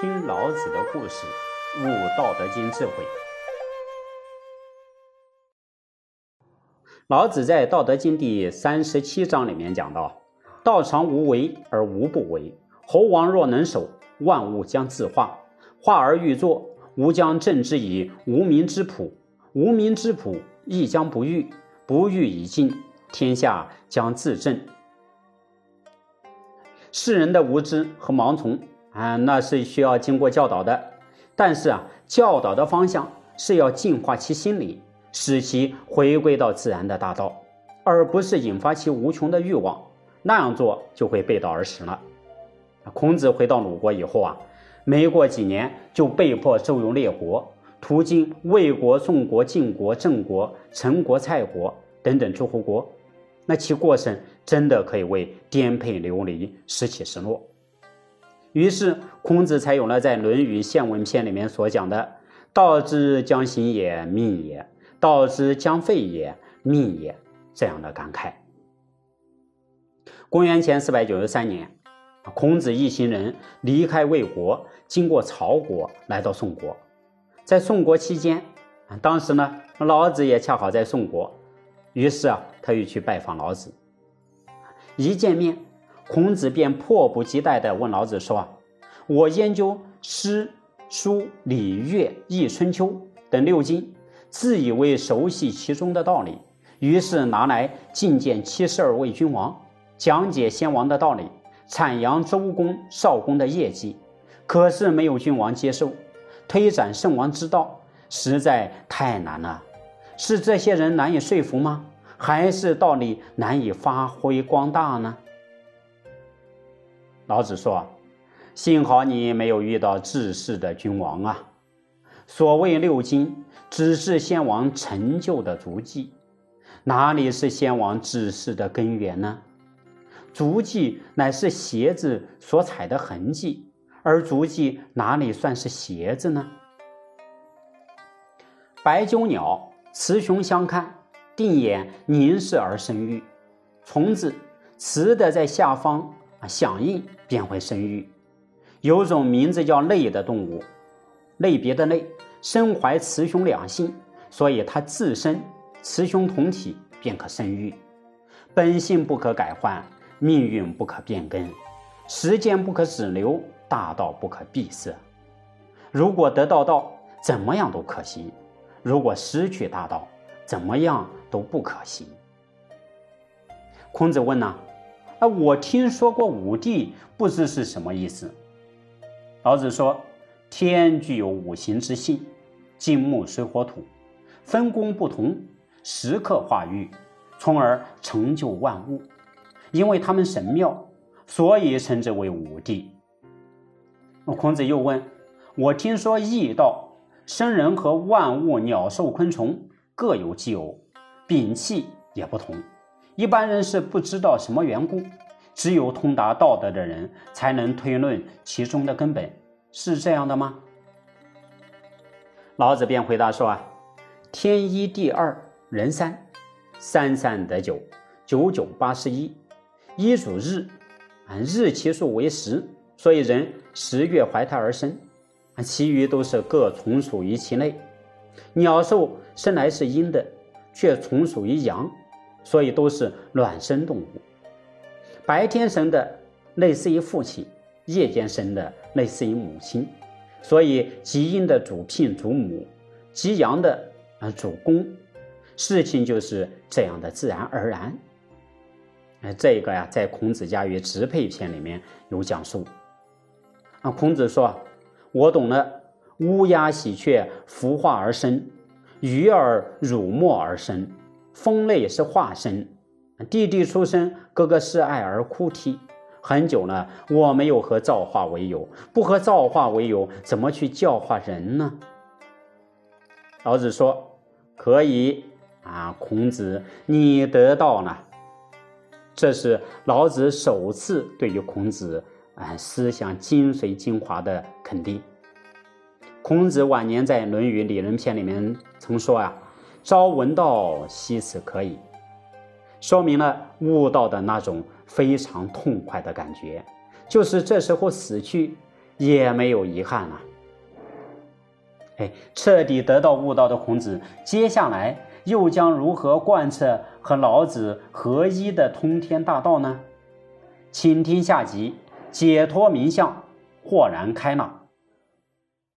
听老子的故事，悟《道德经》智慧。老子在《道德经》第三十七章里面讲到：“道常无为而无不为，猴王若能守，万物将自化。化而欲作，吾将镇之以无名之朴。无名之朴，亦将不欲。不欲以静，天下将自正。”世人的无知和盲从啊，那是需要经过教导的。但是啊，教导的方向是要净化其心理，使其回归到自然的大道，而不是引发其无穷的欲望。那样做就会背道而驰了。孔子回到鲁国以后啊，没过几年就被迫周游列国，途经魏国、宋国、晋国、郑国、陈国、蔡国等等诸侯国。那其过程真的可以为颠沛流离、时起时落。于是孔子才有了在《论语宪问篇》里面所讲的“道之将行也，命也；道之将废也，命也”这样的感慨。公元前四百九十三年，孔子一行人离开魏国，经过曹国，来到宋国。在宋国期间，当时呢，老子也恰好在宋国。于是啊，他又去拜访老子。一见面，孔子便迫不及待地问老子说：“我研究诗、书、礼、乐、易、春秋等六经，自以为熟悉其中的道理，于是拿来觐见七十二位君王，讲解先王的道理，阐扬周公、少公的业绩。可是没有君王接受，推展圣王之道，实在太难了。”是这些人难以说服吗？还是道理难以发挥光大呢？老子说：“幸好你没有遇到治世的君王啊！所谓六经，只是先王成就的足迹，哪里是先王治世的根源呢？足迹乃是鞋子所踩的痕迹，而足迹哪里算是鞋子呢？白鸠鸟。”雌雄相看，定眼凝视而生育。虫子雌的在下方啊响应便会生育。有种名字叫类的动物，类别的类，身怀雌雄两性，所以它自身雌雄同体便可生育。本性不可改换，命运不可变更，时间不可止留，大道不可闭塞。如果得到道，怎么样都可行。如果失去大道，怎么样都不可行。孔子问呢？啊我听说过五帝，不知是什么意思。老子说：天具有五行之性，金木水火土，分工不同，时刻化育，从而成就万物。因为他们神妙，所以称之为五帝。孔子又问：我听说易道。生人和万物、鸟兽、昆虫各有其偶，摒气也不同。一般人是不知道什么缘故，只有通达道德的人才能推论其中的根本，是这样的吗？老子便回答说：“啊，天一地二人三，三三得九，九九八十一。一主日，啊日其数为十，所以人十月怀胎而生。”啊其余都是各从属于其内。鸟兽生来是阴的，却从属于阳，所以都是卵生动物。白天生的类似于父亲，夜间生的类似于母亲，所以极阴的主聘主母，极阳的啊主公。事情就是这样的自然而然。哎，这个呀，在孔子家语直配篇里面有讲述。啊，孔子说。我懂了，乌鸦、喜鹊孵化而生，鱼儿乳沫而生，风类是化身。弟弟出生，哥哥示爱而哭啼。很久了，我没有和造化为友，不和造化为友，怎么去教化人呢？老子说：“可以啊，孔子，你得到了。”这是老子首次对于孔子。啊，思想精髓精华的肯定。孔子晚年在《论语里仁篇》里面曾说啊：“朝闻道，夕死可矣。”说明了悟道的那种非常痛快的感觉，就是这时候死去，也没有遗憾了。哎，彻底得到悟道的孔子，接下来又将如何贯彻和老子合一的通天大道呢？请听下集，解脱名相豁然开朗。